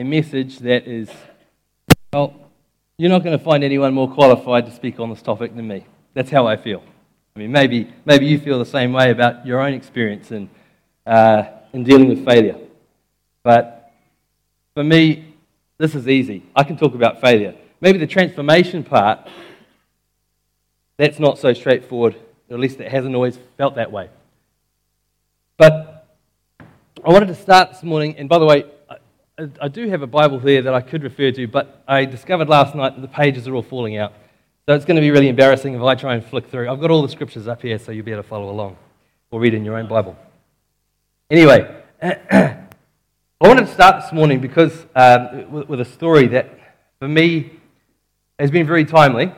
a message that is, well, you're not going to find anyone more qualified to speak on this topic than me. That's how I feel. I mean, maybe, maybe you feel the same way about your own experience in, uh, in dealing with failure. But for me, this is easy. I can talk about failure. Maybe the transformation part, that's not so straightforward, or at least it hasn't always felt that way. But I wanted to start this morning, and by the way, I, do have a Bible there that I could refer to, but I discovered last night that the pages are all falling out. So it's going to be really embarrassing if I try and flick through. I've got all the scriptures up here, so you'll be able to follow along or read in your own Bible. Anyway, I wanted to start this morning because um, with, with, a story that, for me, has been very timely.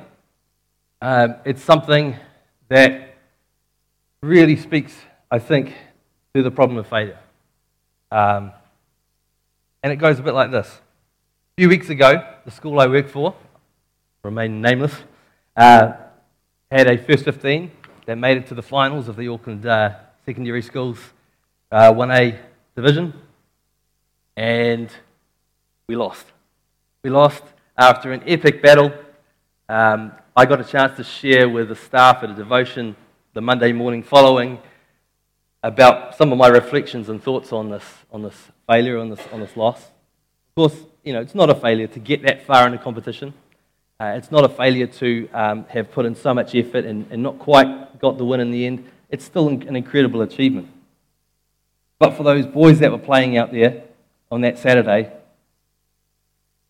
Um, it's something that really speaks, I think, to the problem of failure. Um, and it goes a bit like this. A few weeks ago, the school I work for, remain nameless, uh, had a first 15 that made it to the finals of the Auckland uh, Secondary Schools uh, 1A division, and we lost. We lost after an epic battle. Um, I got a chance to share with the staff at a devotion the Monday morning following about some of my reflections and thoughts on this, on this failure, on this, on this loss. Of course, you know, it's not a failure to get that far in a competition. Uh, it's not a failure to um, have put in so much effort and, and not quite got the win in the end. It's still an incredible achievement. But for those boys that were playing out there on that Saturday,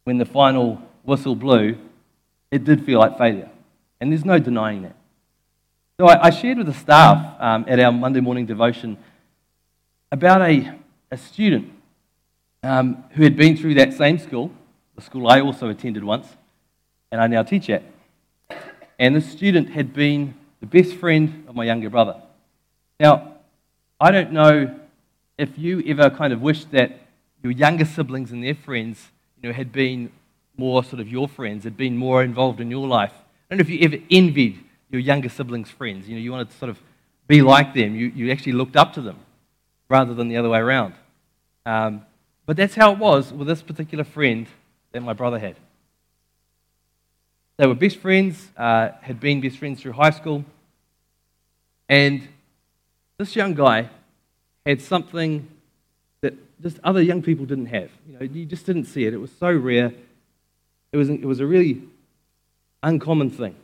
when the final whistle blew, it did feel like failure. And there's no denying that. So I, I shared with the staff um, at our Monday morning devotion about a, a student um, who had been through that same school, the school I also attended once, and I now teach at. And this student had been the best friend of my younger brother. Now, I don't know if you ever kind of wished that your younger siblings and their friends you know, had been more sort of your friends, had been more involved in your life. I don't know if you ever envied your younger siblings' friends. You know, you wanted to sort of be like them. You, you actually looked up to them rather than the other way around. Um, but that's how it was with this particular friend that my brother had. They were best friends, uh, had been best friends through high school. And this young guy had something that just other young people didn't have. You know, you just didn't see it. It was so rare. It was, it was a really uncommon thing.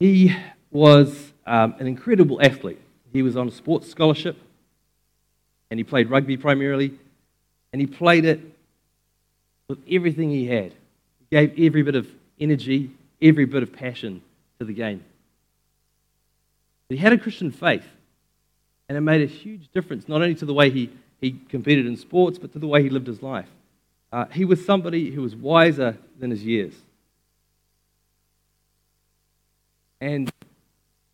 He was um, an incredible athlete. He was on a sports scholarship, and he played rugby primarily, and he played it with everything he had He gave every bit of energy, every bit of passion to the game. He had a Christian faith, and it made a huge difference, not only to the way he, he competed in sports, but to the way he lived his life. Uh, he was somebody who was wiser than his years. And,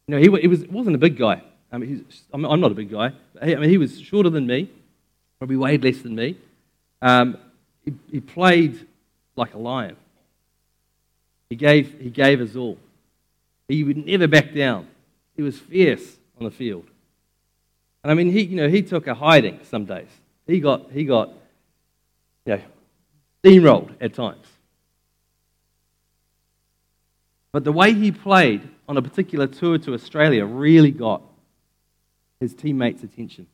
you know, he, he was, wasn't a big guy. I mean, I'm, I'm not a big guy. I mean, he was shorter than me, probably weighed less than me. Um, he, he played like a lion. He gave, he gave us all. He would never back down. He was fierce on the field. And I mean, he, you know, he took a hiding some days. He got, he got you know, steamrolled at times. But the way he played on a particular tour to Australia really got his teammates' attention.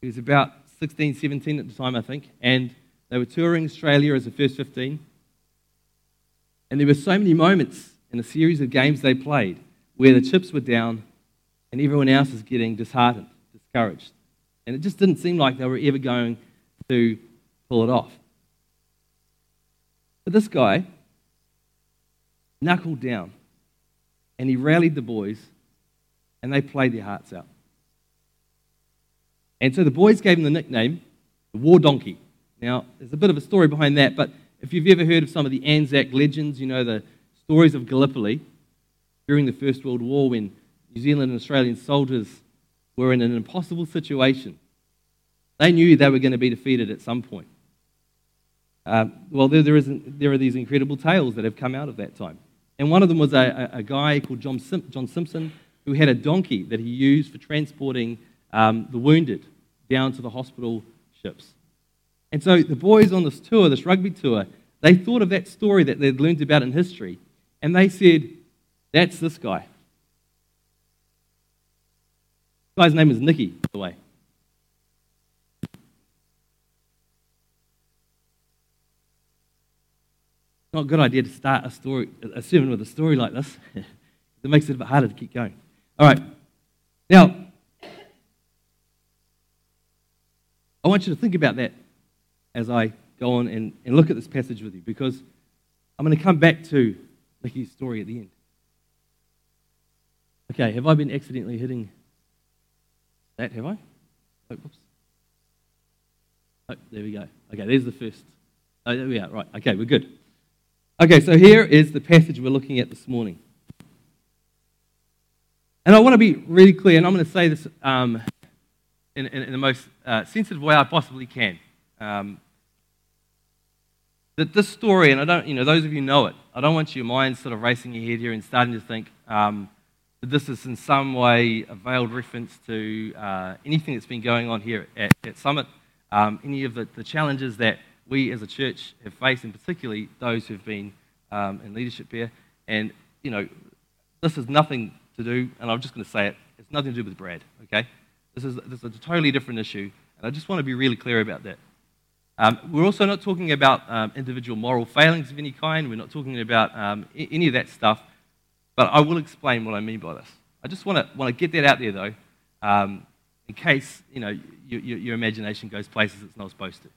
He was about 16, 17 at the time, I think, and they were touring Australia as the first 15. And there were so many moments in a series of games they played where the chips were down and everyone else was getting disheartened, discouraged. And it just didn't seem like they were ever going to pull it off. But this guy knuckled down and he rallied the boys and they played their hearts out. And so the boys gave him the nickname the War Donkey. Now, there's a bit of a story behind that, but if you've ever heard of some of the Anzac legends, you know the stories of Gallipoli during the First World War when New Zealand and Australian soldiers were in an impossible situation. They knew they were going to be defeated at some point. Um, well, there, there are these incredible tales that have come out of that time. And one of them was a, a, guy called John, John, Simpson who had a donkey that he used for transporting um, the wounded down to the hospital ships. And so the boys on this tour, this rugby tour, they thought of that story that they'd learned about in history, and they said, That's this guy. This guy's name is Nicky, by the way. Not a good idea to start a story, a sermon with a story like this. it makes it a bit harder to keep going. All right. Now, I want you to think about that as I go on and, and look at this passage with you because I'm going to come back to Nicky's story at the end. Okay, have I been accidentally hitting that? Have I? Oh, whoops. Oh, there we go. Okay, there's the first. Oh, there we are. Right. Okay, we're good. Okay, so here is the passage we're looking at this morning. And I want to be really clear, and I'm going to say this um, in, in, in, the most uh, sensitive way I possibly can. Um, that this story, and I don't, you know, those of you know it, I don't want your mind sort of racing your head here and starting to think um, that this is in some way a veiled reference to uh, anything that's been going on here at, at Summit, um, any of the, the challenges that we as a church have faced, and particularly those who've been um, in leadership here. And, you know, this has nothing to do, and I'm just going to say it, it's nothing to do with Brad, okay? This is, this is a totally different issue, and I just want to be really clear about that. Um, we're also not talking about um, individual moral failings of any kind. We're not talking about um, any of that stuff, but I will explain what I mean by this. I just want to, want to get that out there, though, um, in case you know, your, your imagination goes places it's not supposed to.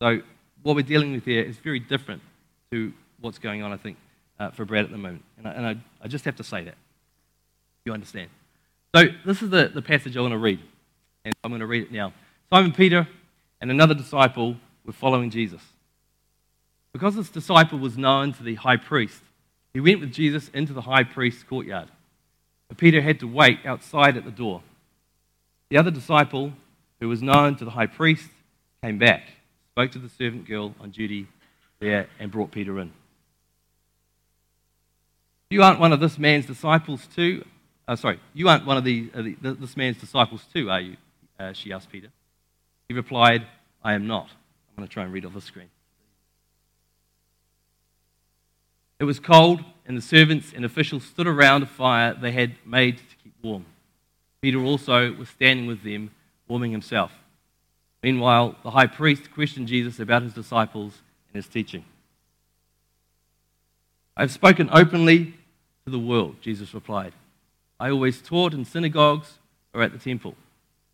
So what we're dealing with here is very different to what's going on, I think, uh, for Brad at the moment. And, I, and I, I, just have to say that. You understand. So this is the, the passage I want to read. And I'm going to read it now. Simon Peter and another disciple were following Jesus. Because this disciple was known to the high priest, he went with Jesus into the high priest's courtyard. But Peter had to wait outside at the door. The other disciple, who was known to the high priest, came back spoke to the servant girl on duty there, and brought Peter in. You aren't one of this man's disciples too? Uh, sorry, you aren't one of the, uh, the, this man's disciples too, are you? Uh, she asked Peter. He replied, I am not. I'm going to try and read off the screen. It was cold, and the servants and officials stood around a fire they had made to keep warm. Peter also was standing with them, warming himself. Meanwhile, the high priest questioned Jesus about his disciples and his teaching. I have spoken openly to the world, Jesus replied. I always taught in synagogues or at the temple,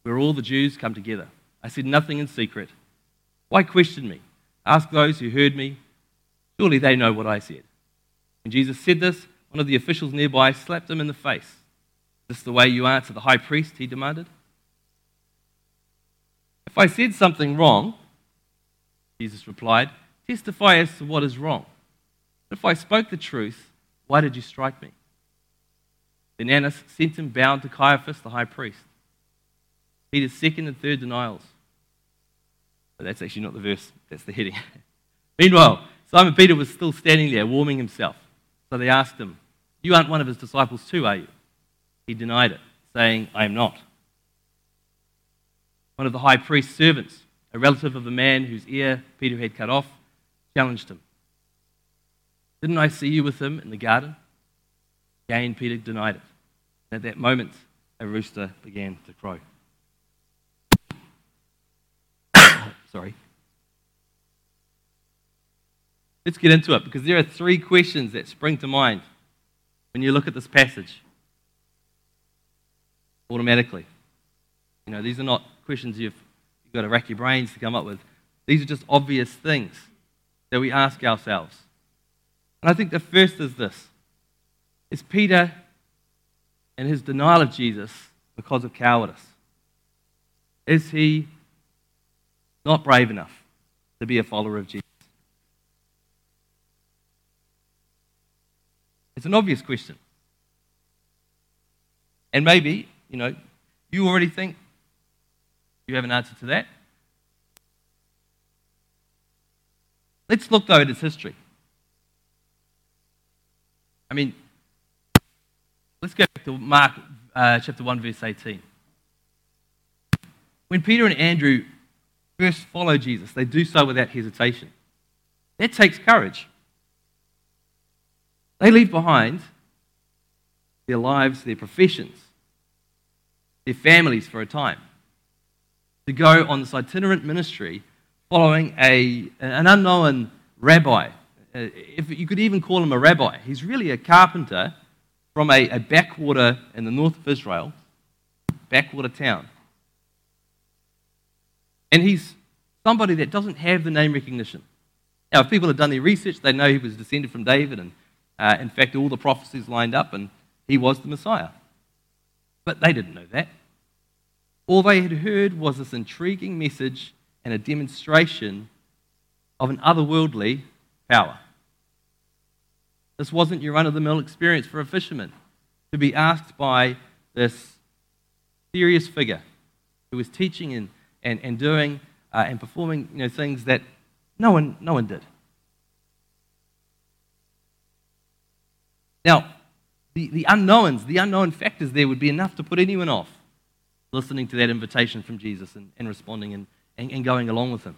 where all the Jews come together. I said nothing in secret. Why question me? Ask those who heard me. Surely they know what I said. When Jesus said this, one of the officials nearby slapped him in the face. Is this the way you answer the high priest? He demanded. If I said something wrong, Jesus replied, testify as to what is wrong. If I spoke the truth, why did you strike me? Then Annas sent him bound to Caiaphas, the high priest. Peter's second and third denials. But that's actually not the verse, that's the heading. Meanwhile, Simon Peter was still standing there, warming himself. So they asked him, You aren't one of his disciples too, are you? He denied it, saying, I am not one of the high priest's servants, a relative of the man whose ear Peter had cut off, challenged him. Didn't I see you with him in the garden? Again, Peter denied it. And at that moment, a rooster began to crow. Sorry. Let's get into it because there are three questions that spring to mind when you look at this passage automatically. You know, these are not questions you've, you've got to rack your brains to come up with. These are just obvious things that we ask ourselves. And I think the first is this is Peter and his denial of Jesus because of cowardice. Is he not brave enough to be a follower of Jesus? It's an obvious question. And maybe, you know, you already think you have an answer to that? Let's look, though, at its history. I mean, let's go back to Mark uh, chapter 1, verse 18. When Peter and Andrew first follow Jesus, they do so without hesitation. That takes courage. They leave behind their lives, their professions, their families for a time to go on this itinerant ministry following a, an unknown rabbi. Uh, if you could even call him a rabbi, he's really a carpenter from a, a backwater in the north of Israel, backwater town. And he's somebody that doesn't have the name recognition. Now, if people have done their research, they know he was descended from David, and uh, in fact, all the prophecies lined up, and he was the Messiah. But they didn't know that. All they had heard was this intriguing message and a demonstration of an otherworldly power. This wasn't your run of the mill experience for a fisherman to be asked by this serious figure who was teaching and, and, and doing uh, and performing you know, things that no one, no one did. Now, the, the unknowns, the unknown factors there would be enough to put anyone off listening to that invitation from Jesus and, and responding and, and, and going along with him.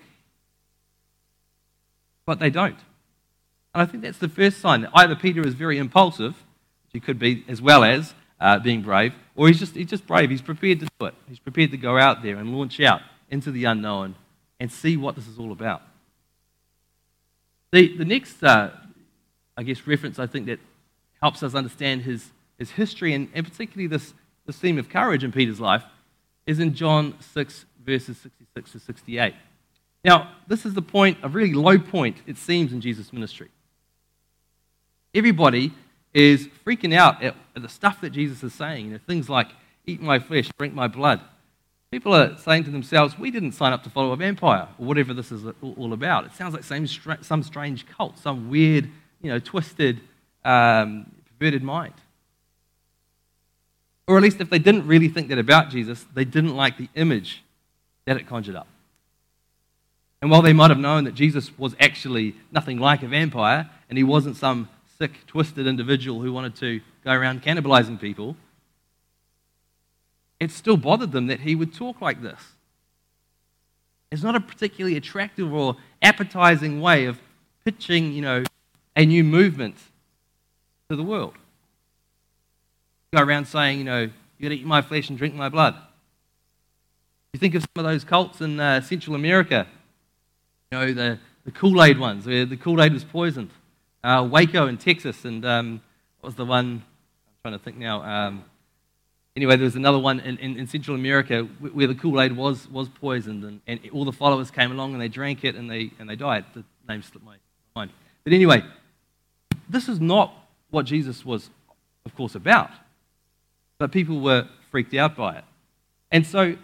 But they don't. And I think that's the first sign that either Peter is very impulsive, which he could be as well as uh, being brave, or he's just, he's just brave. He's prepared to do it. He's prepared to go out there and launch out into the unknown and see what this is all about. The, the next, uh, I guess, reference I think that helps us understand his, his history and, and particularly this, this theme of courage in Peter's life is in John 6, verses 66 to 68. Now, this is the point, a really low point, it seems, in Jesus' ministry. Everybody is freaking out at, the stuff that Jesus is saying. You know, things like, eat my flesh, drink my blood. People are saying to themselves, we didn't sign up to follow a vampire, or whatever this is all about. It sounds like some, some strange cult, some weird, you know, twisted, um, perverted mind. Or at least if they didn't really think that about Jesus, they didn't like the image that it conjured up. And while they might have known that Jesus was actually nothing like a vampire, and he wasn't some sick, twisted individual who wanted to go around cannibalizing people, it still bothered them that he would talk like this. It's not a particularly attractive or appetizing way of pitching, you know, a new movement to the world go around saying, you know, you got to eat my flesh and drink my blood. You think of some of those cults in uh, Central America, you know, the, the Kool Aid ones, where the Kool Aid was poisoned. Uh, Waco in Texas, and um, what was the one? I'm trying to think now. Um, anyway, there was another one in, in, in Central America where the Kool Aid was, was poisoned, and, and all the followers came along and they drank it and they, and they died. The name slipped my mind. But anyway, this is not what Jesus was, of course, about but people were freaked out by it. And so,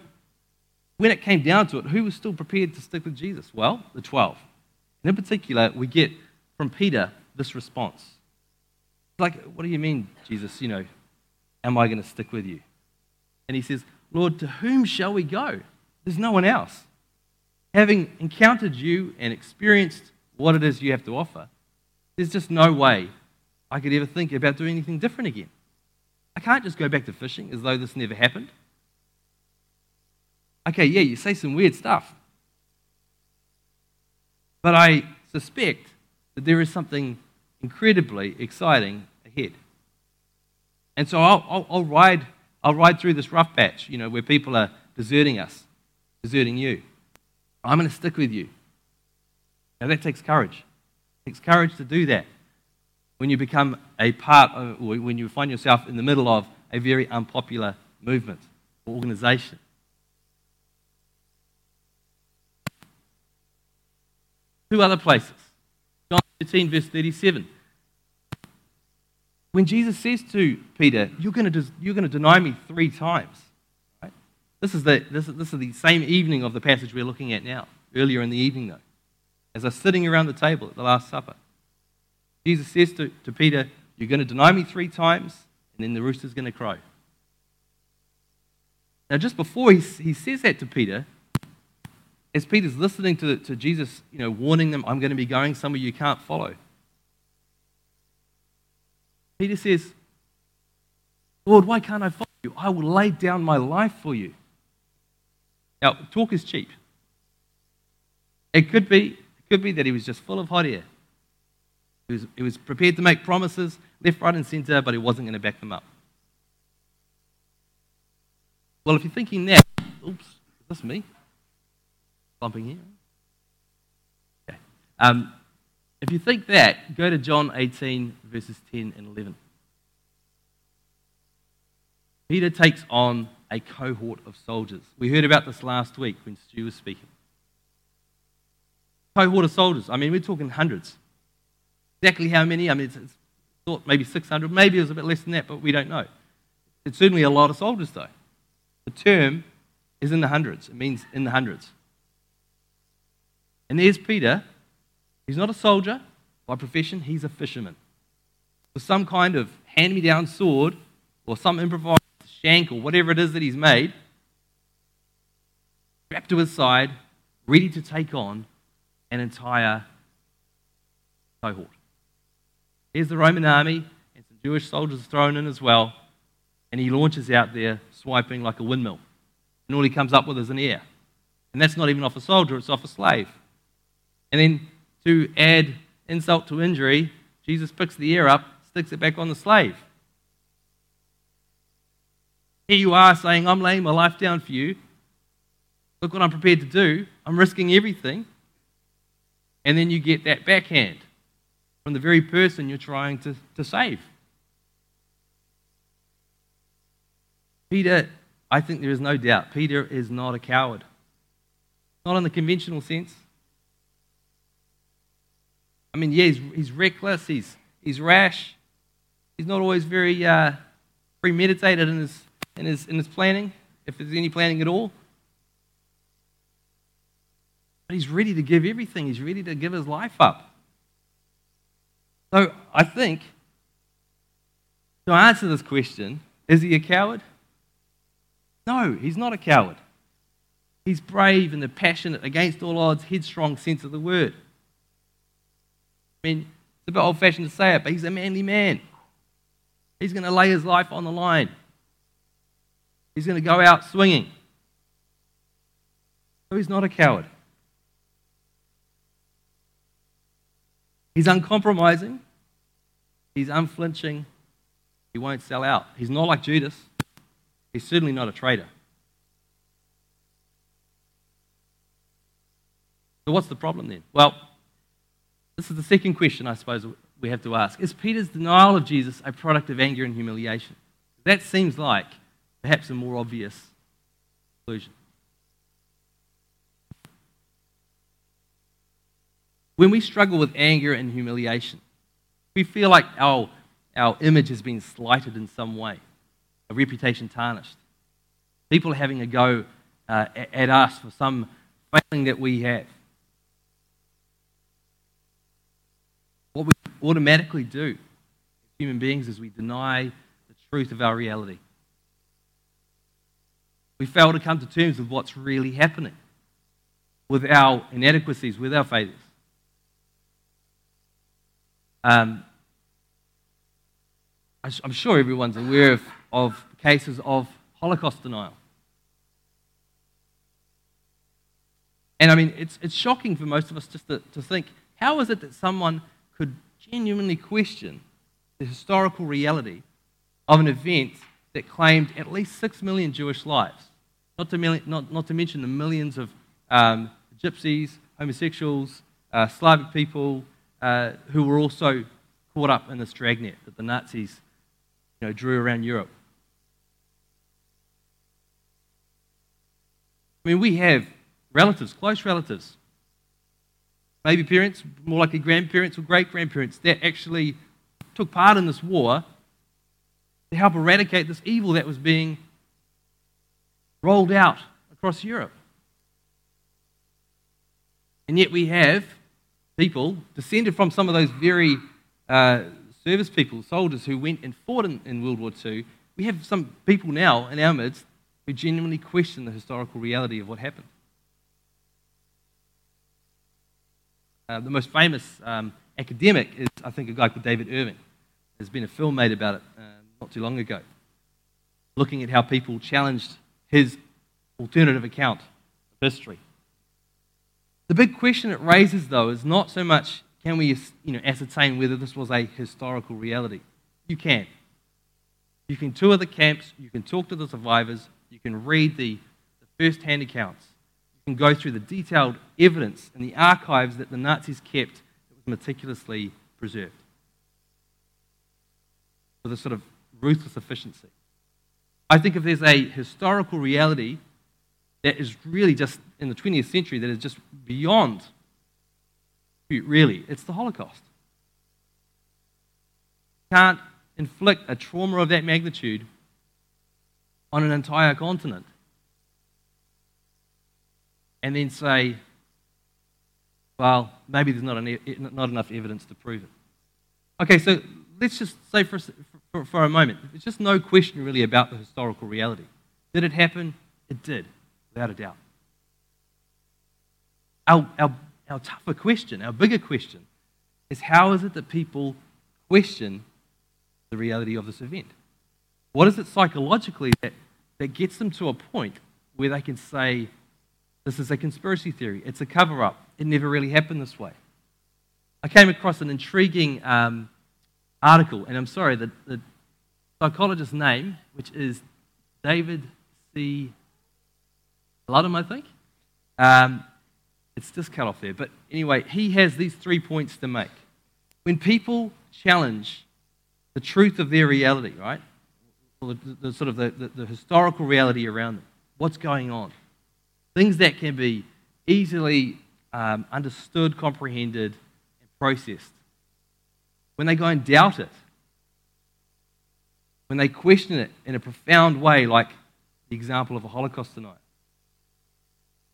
when it came down to it, who was still prepared to stick with Jesus? Well, the 12. And in particular, we get from Peter this response. Like, what do you mean, Jesus? You know, am I going to stick with you? And he says, Lord, to whom shall we go? There's no one else. Having encountered you and experienced what it is you have to offer, there's just no way I could ever think about doing anything different again. I can't just go back to fishing as though this never happened. Okay, yeah, you say some weird stuff. But I suspect that there is something incredibly exciting ahead. And so I'll, I'll, I'll, ride, I'll ride through this rough patch, you know, where people are deserting us, deserting you. I'm going to stick with you. Now that takes courage. It takes courage to do that when you become a part of, when you find yourself in the middle of a very unpopular movement or organization. Two other places. John 13, verse 37. When Jesus says to Peter, You're going to, you're going to deny me three times. Right? This, is the, this, is, this is the same evening of the passage we're looking at now, earlier in the evening, though, as they're sitting around the table at the Last Supper. Jesus says to, to Peter, You're going to deny me three times, and then the rooster's going to crow. Now, just before he, he says that to Peter, as Peter's listening to, to Jesus, you know, warning them, I'm going to be going somewhere you can't follow. Peter says, Lord, why can't I follow you? I will lay down my life for you. Now, talk is cheap. It could be, it could be that he was just full of hot air. He was, he was prepared to make promises left, right, and center, but he wasn't going to back them up. Well, if you're thinking that, oops, is this me? Bumping here. Okay. Um, if you think that, go to John 18, verses 10 and 11. Peter takes on a cohort of soldiers. We heard about this last week when Stu was speaking. Cohort of soldiers. I mean, we're talking hundreds. Exactly how many? I mean, it's, it's thought maybe 600. Maybe it was a bit less than that, but we don't know. It's certainly a lot of soldiers, though. The term is in the hundreds. It means in the hundreds. And there's Peter. He's not a soldier by profession, he's a fisherman. With some kind of hand me down sword or some improvised shank or whatever it is that he's made, strapped to his side, ready to take on an entire cohort. Here's the Roman army and some Jewish soldiers thrown in as well, and he launches out there swiping like a windmill. And all he comes up with is an ear. And that's not even off a soldier, it's off a slave. And then to add insult to injury, Jesus picks the ear up, sticks it back on the slave. Here you are saying, I'm laying my life down for you. Look what I'm prepared to do. I'm risking everything. And then you get that backhand from the very person you're trying to, to save. Peter, I think there is no doubt, Peter is not a coward. Not in the conventional sense. I mean, yeah, he's, he's reckless, he's, he's rash, he's not always very uh, premeditated in his in his, in his planning, if there's any planning at all. But he's ready to give everything, he's ready to give his life up. So I think to answer this question, is he a coward? No, he's not a coward. He's brave and the passionate, against all odds, headstrong sense of the word. I mean, it's a bit old fashioned to say it, but he's a manly man. He's going to lay his life on the line. He's going to go out swinging. So he's not a coward. He's uncompromising. He's unflinching. He won't sell out. He's not like Judas. He's certainly not a traitor. So, what's the problem then? Well, this is the second question I suppose we have to ask. Is Peter's denial of Jesus a product of anger and humiliation? That seems like perhaps a more obvious conclusion. When we struggle with anger and humiliation, we feel like our, our image has been slighted in some way, a reputation tarnished. People are having a go uh, at us for some failing that we have. What we automatically do as human beings is we deny the truth of our reality. We fail to come to terms with what's really happening, with our inadequacies, with our failures. Um, I'm sure everyone's aware of, of cases of Holocaust denial. And I mean, it's, it's shocking for most of us just to, to think how is it that someone could genuinely question the historical reality of an event that claimed at least six million Jewish lives? Not to, not, not to mention the millions of um, gypsies, homosexuals, uh, Slavic people uh, who were also caught up in this dragnet that the Nazis you know, drew around Europe. I mean, we have relatives, close relatives, maybe parents, more likely grandparents or great grandparents, that actually took part in this war to help eradicate this evil that was being rolled out across Europe. And yet we have people descended from some of those very uh, service people, soldiers who went and fought in, in World War II. We have some people now in our midst who genuinely question the historical reality of what happened. Uh, the most famous um, academic is, I think, a guy called David Irving. There's been a film made about it uh, not too long ago, looking at how people challenged his alternative account of history. The big question it raises, though, is not so much can we you know, ascertain whether this was a historical reality. You can. You can tour the camps, you can talk to the survivors, you can read the, the first hand accounts, you can go through the detailed evidence in the archives that the Nazis kept that was meticulously preserved with a sort of ruthless efficiency. I think if there's a historical reality that is really just in the 20th century that is just beyond really, it's the Holocaust. Can't inflict a trauma of that magnitude on an entire continent and then say, well, maybe there's not, not enough evidence to prove it. Okay, so let's just say for, for, for, a moment, there's just no question really about the historical reality. Did it happen? It did, without a doubt. Our, our, our tougher question, our bigger question, is how is it that people question the reality of this event? What is it psychologically that, that gets them to a point where they can say, this is a conspiracy theory, it's a cover up, it never really happened this way? I came across an intriguing um, article, and I'm sorry, the, the psychologist's name, which is David C. Ludham, I think. Um, it's just cut off there. But anyway, he has these three points to make. When people challenge the truth of their reality, right? The, the, the sort of the, the, the historical reality around them, what's going on, things that can be easily um, understood, comprehended, and processed when they go and doubt it, when they question it in a profound way, like the example of a Holocaust tonight.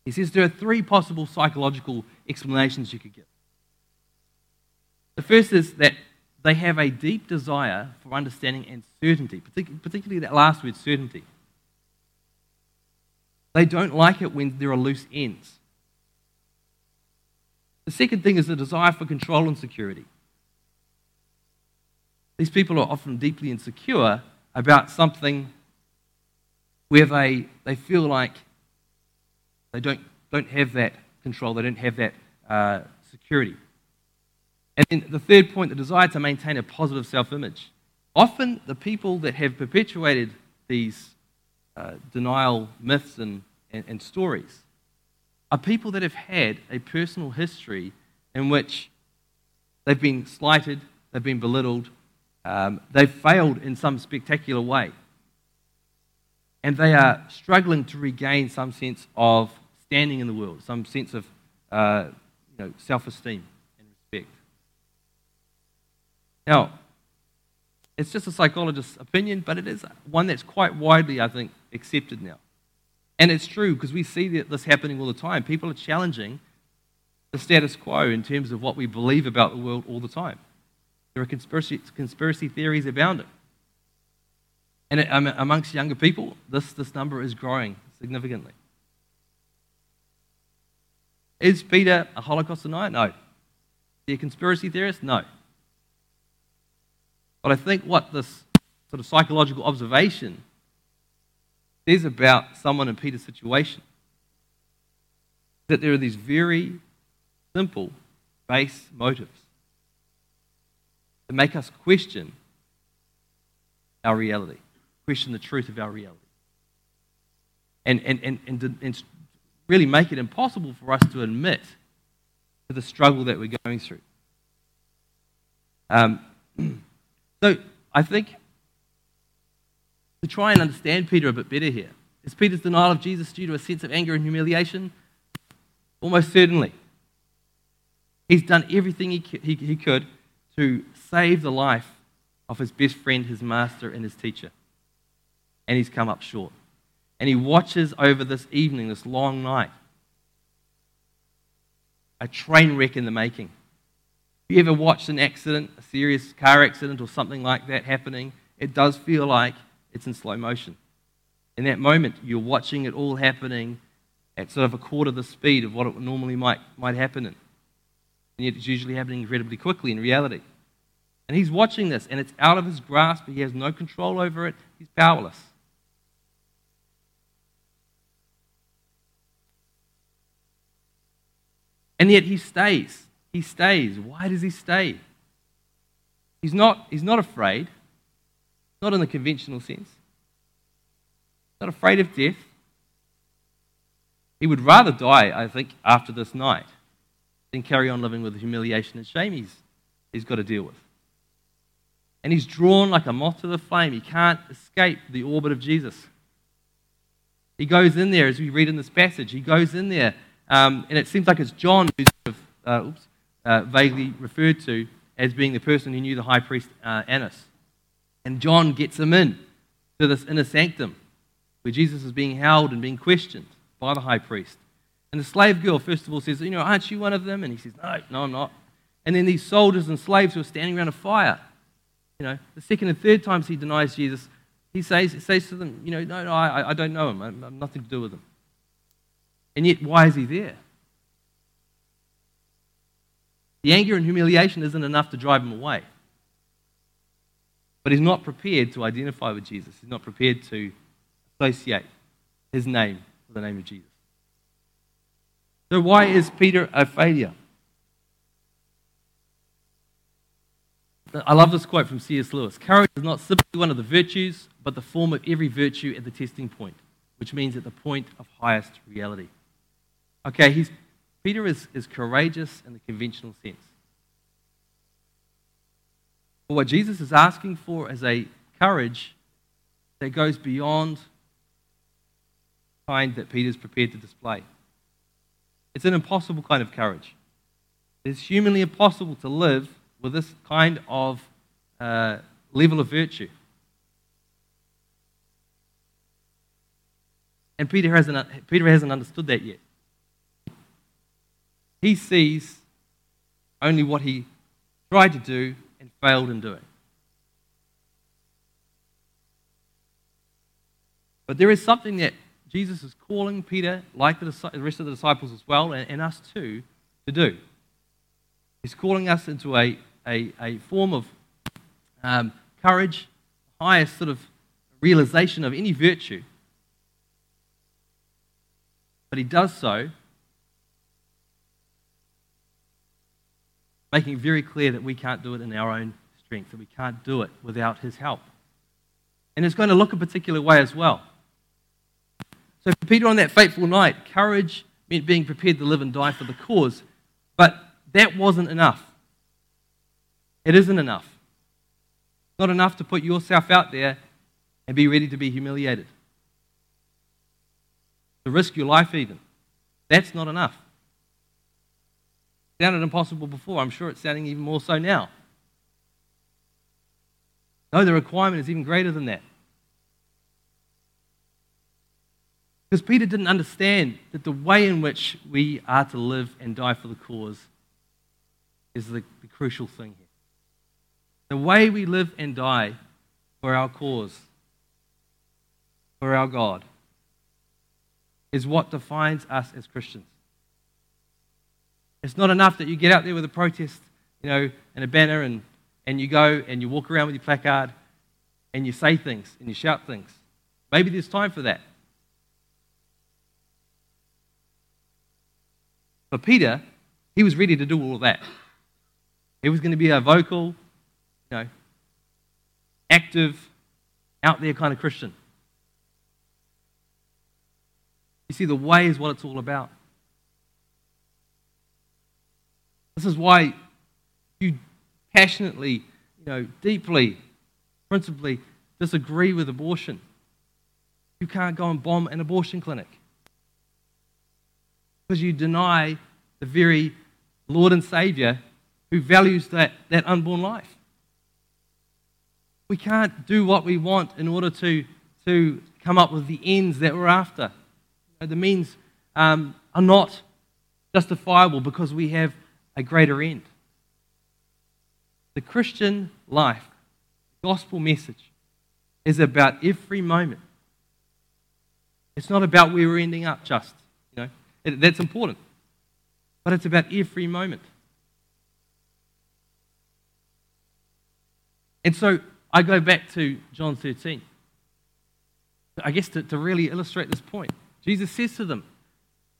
He says there are three possible psychological explanations you could give. The first is that they have a deep desire for understanding and certainty, particularly that last word, certainty. They don't like it when there are loose ends. The second thing is the desire for control and security. These people are often deeply insecure about something where they, they feel like they don't, don't have that control, they don't have that uh, security. And then the third point, the desire to maintain a positive self image. Often, the people that have perpetuated these uh, denial myths and, and, and stories are people that have had a personal history in which they've been slighted, they've been belittled, um, they've failed in some spectacular way. And they are struggling to regain some sense of standing in the world, some sense of uh, you know, self esteem and respect. Now, it's just a psychologist's opinion, but it is one that's quite widely, I think, accepted now. And it's true because we see this happening all the time. People are challenging the status quo in terms of what we believe about the world all the time. There are conspiracy, conspiracy theories abounding. And um, amongst younger people, this, this number is growing significantly. Is Peter a Holocaust denier? No. Is he a conspiracy theorist? No. But I think what this sort of psychological observation says about someone in Peter's situation that there are these very simple base motives that make us question our reality, question the truth of our reality. And, and, and, and, and really make it impossible for us to admit to the struggle that we're going through. Um, so I think to try and understand Peter a bit better here, is Peter's denial of Jesus due to a sense of anger and humiliation? Almost certainly. He's done everything he, he, he could to save the life of his best friend, his master, and his teacher. And he's come up short. And he watches over this evening, this long night, a train wreck in the making. Have you ever watched an accident, a serious car accident or something like that happening? It does feel like it's in slow motion. In that moment, you're watching it all happening at sort of a quarter the speed of what it normally might, might happen in. And yet it's usually happening incredibly quickly in reality. And he's watching this, and it's out of his grasp. He has no control over it. He's powerless. And yet he stays. He stays. Why does he stay? He's not, he's not afraid, not in the conventional sense. Not afraid of death. He would rather die, I think, after this night than carry on living with the humiliation and shame he's, he's got to deal with. And he's drawn like a moth to the flame. He can't escape the orbit of Jesus. He goes in there, as we read in this passage, he goes in there, um, and it seems like it's John who's sort of, uh, oops, uh, vaguely referred to as being the person who knew the high priest uh, Annas. And John gets him in to this inner sanctum where Jesus is being held and being questioned by the high priest. And the slave girl, first of all, says, You know, aren't you one of them? And he says, No, no, I'm not. And then these soldiers and slaves who are standing around a fire, you know, the second and third times he denies Jesus, he says, says to them, You know, no, no, I, I don't know him. I have nothing to do with him. And yet, why is he there? The anger and humiliation isn't enough to drive him away. But he's not prepared to identify with Jesus. He's not prepared to associate his name with the name of Jesus. So, why is Peter a failure? I love this quote from C.S. Lewis Courage is not simply one of the virtues, but the form of every virtue at the testing point, which means at the point of highest reality. Okay, he's, Peter is, is courageous in the conventional sense. But what Jesus is asking for is a courage that goes beyond the kind that Peter's prepared to display. It's an impossible kind of courage. It's humanly impossible to live with this kind of uh, level of virtue. And Peter hasn't, Peter hasn't understood that yet. He sees only what he tried to do and failed in doing. But there is something that Jesus is calling Peter, like the rest of the disciples as well, and, and us too, to do. He's calling us into a, a, a form of um, courage, highest sort of realization of any virtue. But he does so making very clear that we can't do it in our own strength, that we can't do it without his help. And it's going to look a particular way as well. So for Peter on that fateful night, courage meant being prepared to live and die for the cause. But that wasn't enough. It isn't enough. Not enough to put yourself out there and be ready to be humiliated. To risk your life, even. That's not enough. Sounded impossible before. I'm sure it's sounding even more so now. No, the requirement is even greater than that. Because Peter didn't understand that the way in which we are to live and die for the cause is the, the crucial thing here. The way we live and die for our cause, for our God, is what defines us as Christians. It's not enough that you get out there with a protest, you know, and a banner, and, and you go and you walk around with your placard and you say things and you shout things. Maybe there's time for that. For Peter, he was ready to do all that. He was going to be a vocal, you know, active, out there kind of Christian. You see, the way is what it's all about. This is why you passionately, you know, deeply, principally disagree with abortion. You can't go and bomb an abortion clinic because you deny the very Lord and Savior who values that, that unborn life. We can't do what we want in order to, to come up with the ends that we're after. You know, the means um, are not justifiable because we have a greater end. The Christian life, gospel message, is about every moment. It's not about where we're ending up just. You know. It, that's important. But it's about every moment. And so I go back to John 13. I guess to, to really illustrate this point. Jesus says to them,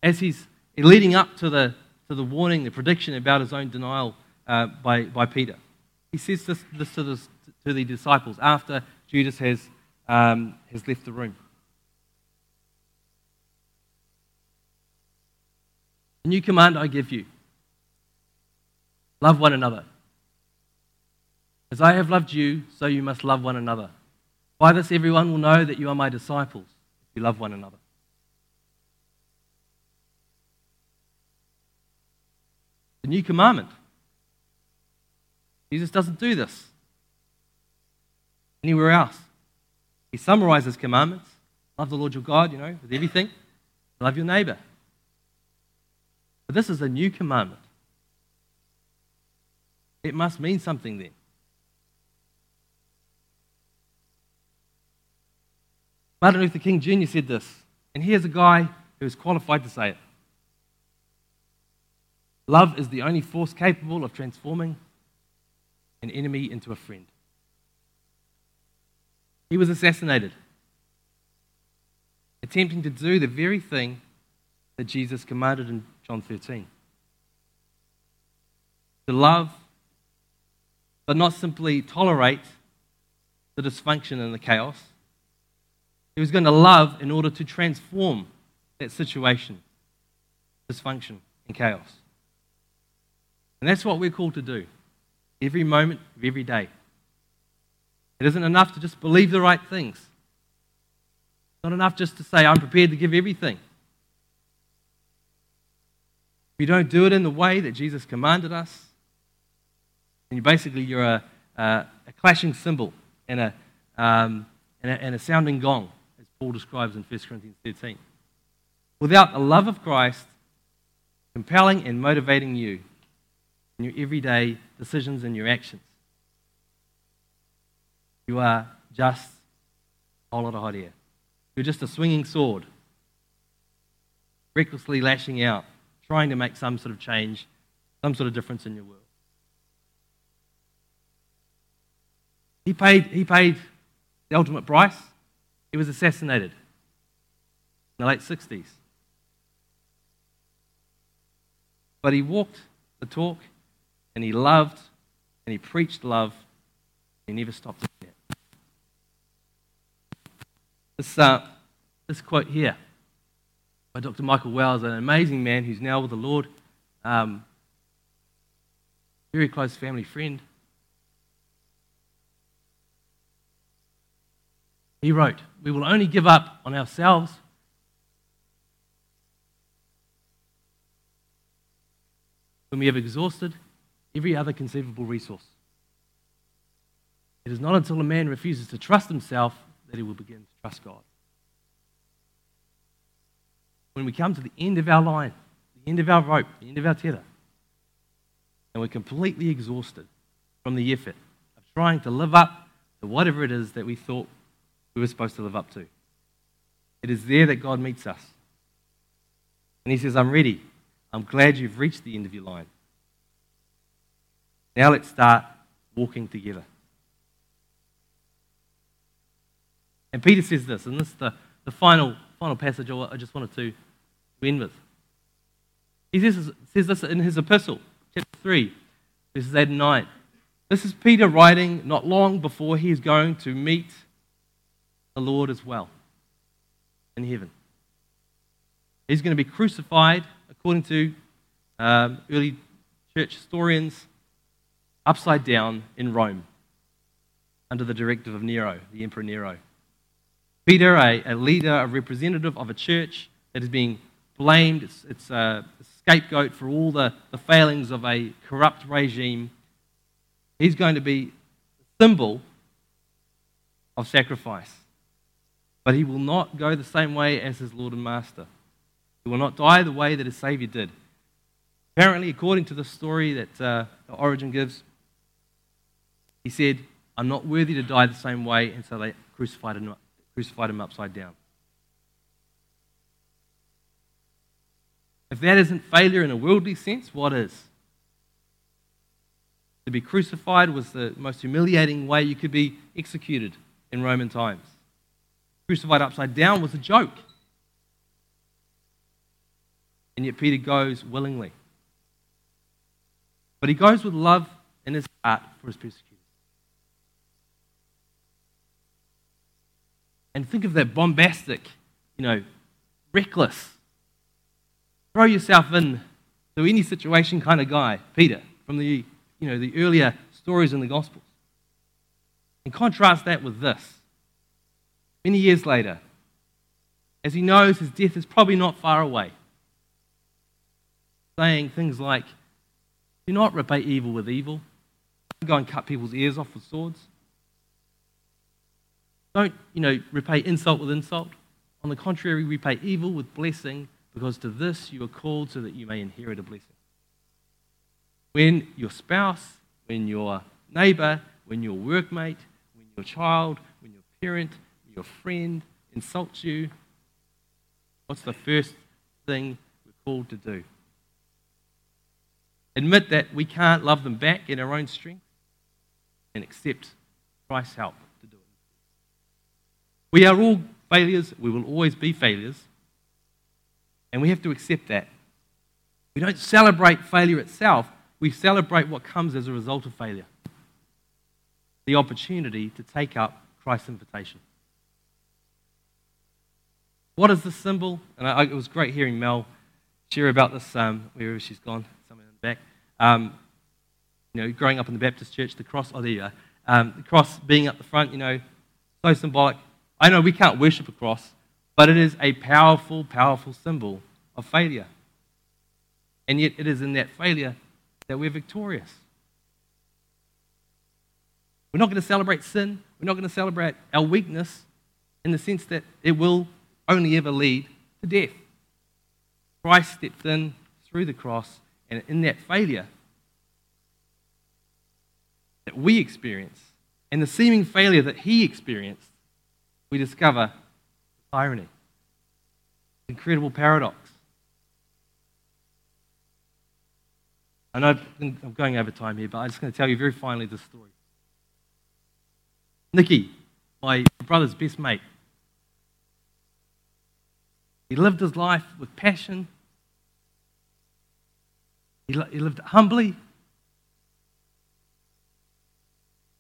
as he's leading up to the, to the warning, the prediction about his own denial uh, by, by Peter. He says this, this to, the, to the disciples after Judas has, um, has left the room. A new command I give you love one another. As I have loved you, so you must love one another. By this, everyone will know that you are my disciples if you love one another. The new commandment. Jesus doesn't do this anywhere else. He summarizes commandments love the Lord your God, you know, with everything, love your neighbor. But this is a new commandment. It must mean something then. Martin Luther King Jr. said this, and here's a guy who is qualified to say it. Love is the only force capable of transforming an enemy into a friend. He was assassinated, attempting to do the very thing that Jesus commanded in John 13 to love, but not simply tolerate the dysfunction and the chaos. He was going to love in order to transform that situation, dysfunction, and chaos. And that's what we're called to do every moment of every day. It isn't enough to just believe the right things. It's not enough just to say, I'm prepared to give everything. If you don't do it in the way that Jesus commanded us, then you basically you're a, a, a clashing cymbal and a, um, and a, and a sounding gong, as Paul describes in 1 Corinthians 13. Without the love of Christ compelling and motivating you in your everyday decisions and your actions. You are just a lot of hot air. You're just a swinging sword, recklessly lashing out, trying to make some sort of change, some sort of difference in your world. He paid, he paid the ultimate price. He was assassinated in the late 60s. But he walked the talk and he loved and he preached love. He never stopped doing it. This, uh, this quote here by Dr. Michael Wells, an amazing man who's now with the Lord, um, very close family friend. He wrote, We will only give up on ourselves when we have exhausted every other conceivable resource. It is not until a man refuses to trust himself that he will begin to trust God. When we come to the end of our line, the end of our rope, the end of our tether, and we're completely exhausted from the effort of trying to live up to whatever it is that we thought we were supposed to live up to. It is there that God meets us. And He says, I'm ready. I'm glad you've reached the end of your line. Now let's start walking together. And Peter says this, and this is the, the final, final passage I just wanted to end with. He says, says this in his epistle, chapter 3, verses 8 and 9. This is Peter writing not long before he is going to meet the Lord as well in heaven. He's going to be crucified, according to um, early church historians, upside down in Rome under the directive of Nero, the Emperor Nero. Peter, a, a leader, a representative of a church that is being blamed, it's, it's a scapegoat for all the, the failings of a corrupt regime. He's going to be a symbol of sacrifice. But he will not go the same way as his Lord and Master. He will not die the way that his Savior did. Apparently, according to the story that uh, Origen gives, he said, I'm not worthy to die the same way, and so they crucified him, crucified him upside down. If that isn't failure in a worldly sense, what is? To be crucified was the most humiliating way you could be executed in Roman times. Crucified upside down was a joke. And yet Peter goes willingly. But he goes with love in his heart for his persecutors. And think of that bombastic, you know, reckless, throw yourself in to any situation kind of guy, Peter, from the, you know, the earlier stories in the Gospels. And contrast that with this. Many years later, as he knows his death is probably not far away, saying things like, Do not repay evil with evil. Don't go and cut people's ears off with swords. Don't, you know, repay insult with insult. On the contrary, repay evil with blessing, because to this you are called so that you may inherit a blessing. When your spouse, when your neighbor, when your workmate, when your child, when your parent, your friend insults you, what's the first thing we're called to do? Admit that we can't love them back in our own strength and accept Christ's help. We are all failures. We will always be failures. And we have to accept that. We don't celebrate failure itself, we celebrate what comes as a result of failure the opportunity to take up Christ's invitation. What is the symbol? And I, it was great hearing Mel share about this, um, wherever she's gone, somewhere in the back. Um, you know, growing up in the Baptist church, the cross, oh, there you are. Um, the cross being up the front, you know, so symbolic. I know we can't worship a cross, but it is a powerful, powerful symbol of failure. And yet, it is in that failure that we're victorious. We're not going to celebrate sin. We're not going to celebrate our weakness in the sense that it will only ever lead to death. Christ stepped in through the cross, and in that failure that we experience, and the seeming failure that he experienced, we discover irony, incredible paradox. I know I'm going over time here, but I'm just going to tell you very finally this story. Nicky, my brother's best mate, he lived his life with passion. He, he lived humbly.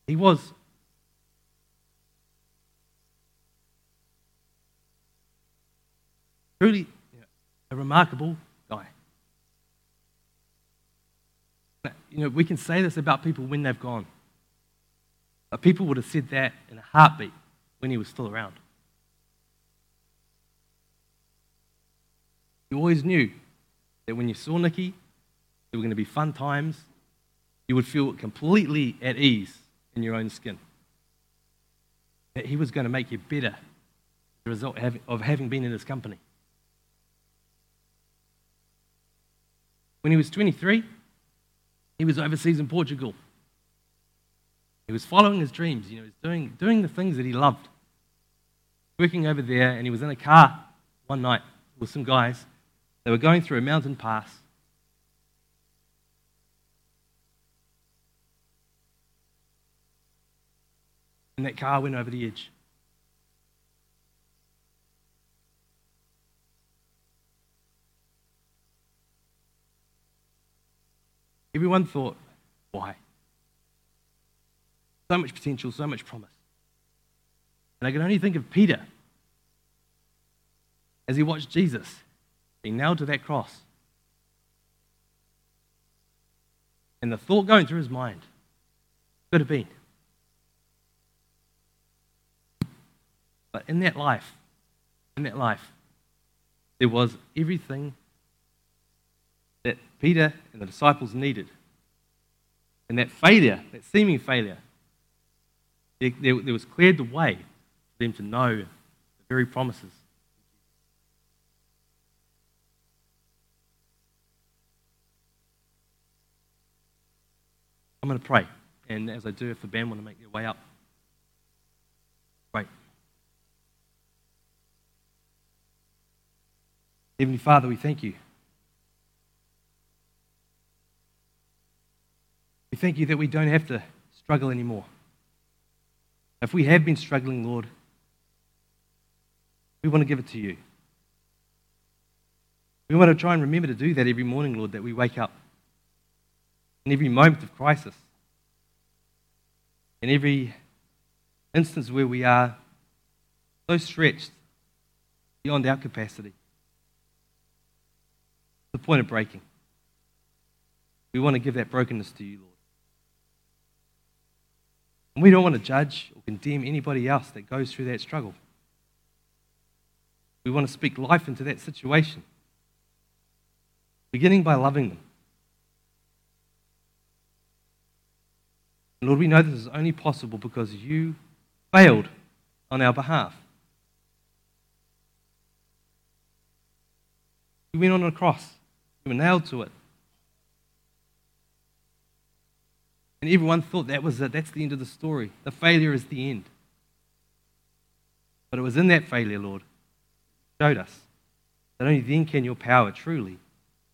He was truly a remarkable guy. You know, we can say this about people when they've gone. But people would have said that in a heartbeat when he was still around. You always knew that when you saw Nicky, there were going to be fun times. You would feel completely at ease in your own skin. That he was going to make you better as a result of having been in his company. When he was 23, he was overseas in Portugal. He was following his dreams. You know, he was doing, doing the things that he loved. Working over there, and he was in a car one night with some guys they were going through a mountain pass. And that car went over the edge. Everyone thought, why? So much potential, so much promise. And I can only think of Peter as he watched Jesus being nailed to that cross. And the thought going through his mind could have been. But in that life, in that life, there was everything Peter and the disciples needed. And that failure, that seeming failure, there, was cleared the way for them to know the very promises I'm going to pray. And as I do, if the band want to make their way up, great. Heavenly Father, we thank you. We thank you that we don't have to struggle anymore. If we have been struggling, Lord, we want to give it to you. We want to try and remember to do that every morning, Lord, that we wake up. in every moment of crisis, in every instance where we are so stretched beyond our capacity, the point of breaking. We want to give that brokenness to you, Lord. And we don't want to judge or condemn anybody else that goes through that struggle. We want to speak life into that situation, beginning by loving them. Lord, we know this is only possible because you failed on our behalf. You went on a cross, you were nailed to it. And everyone thought that was it. That's the end of the story. The failure is the end. But it was in that failure, Lord, showed us that only then can your power truly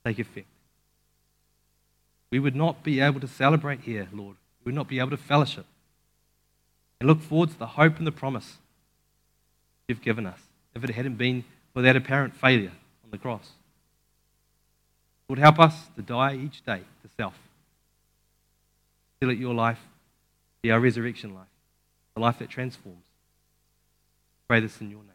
take effect. We would not be able to celebrate here, Lord. We would not be able to fellowship and look forward to the hope and the promise you've given us if it hadn't been for that apparent failure on the cross. Lord, help us to die each day to self. Let your life be our resurrection life, the life that transforms. Pray this in your name.